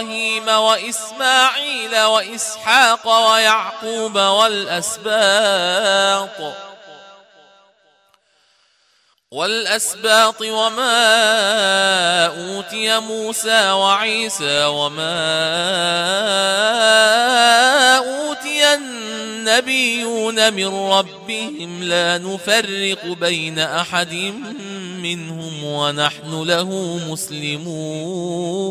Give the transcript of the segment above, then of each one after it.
إبراهيم وإسماعيل وإسحاق ويعقوب والأسباط. والأسباط وما أوتي موسى وعيسى وما أوتي النبيون من ربهم لا نفرق بين أحد منهم ونحن له مسلمون.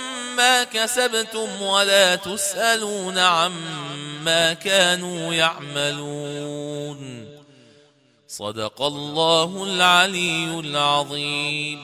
ما كسبتم ولا تسألون عما كانوا يعملون. صدق الله العلي العظيم.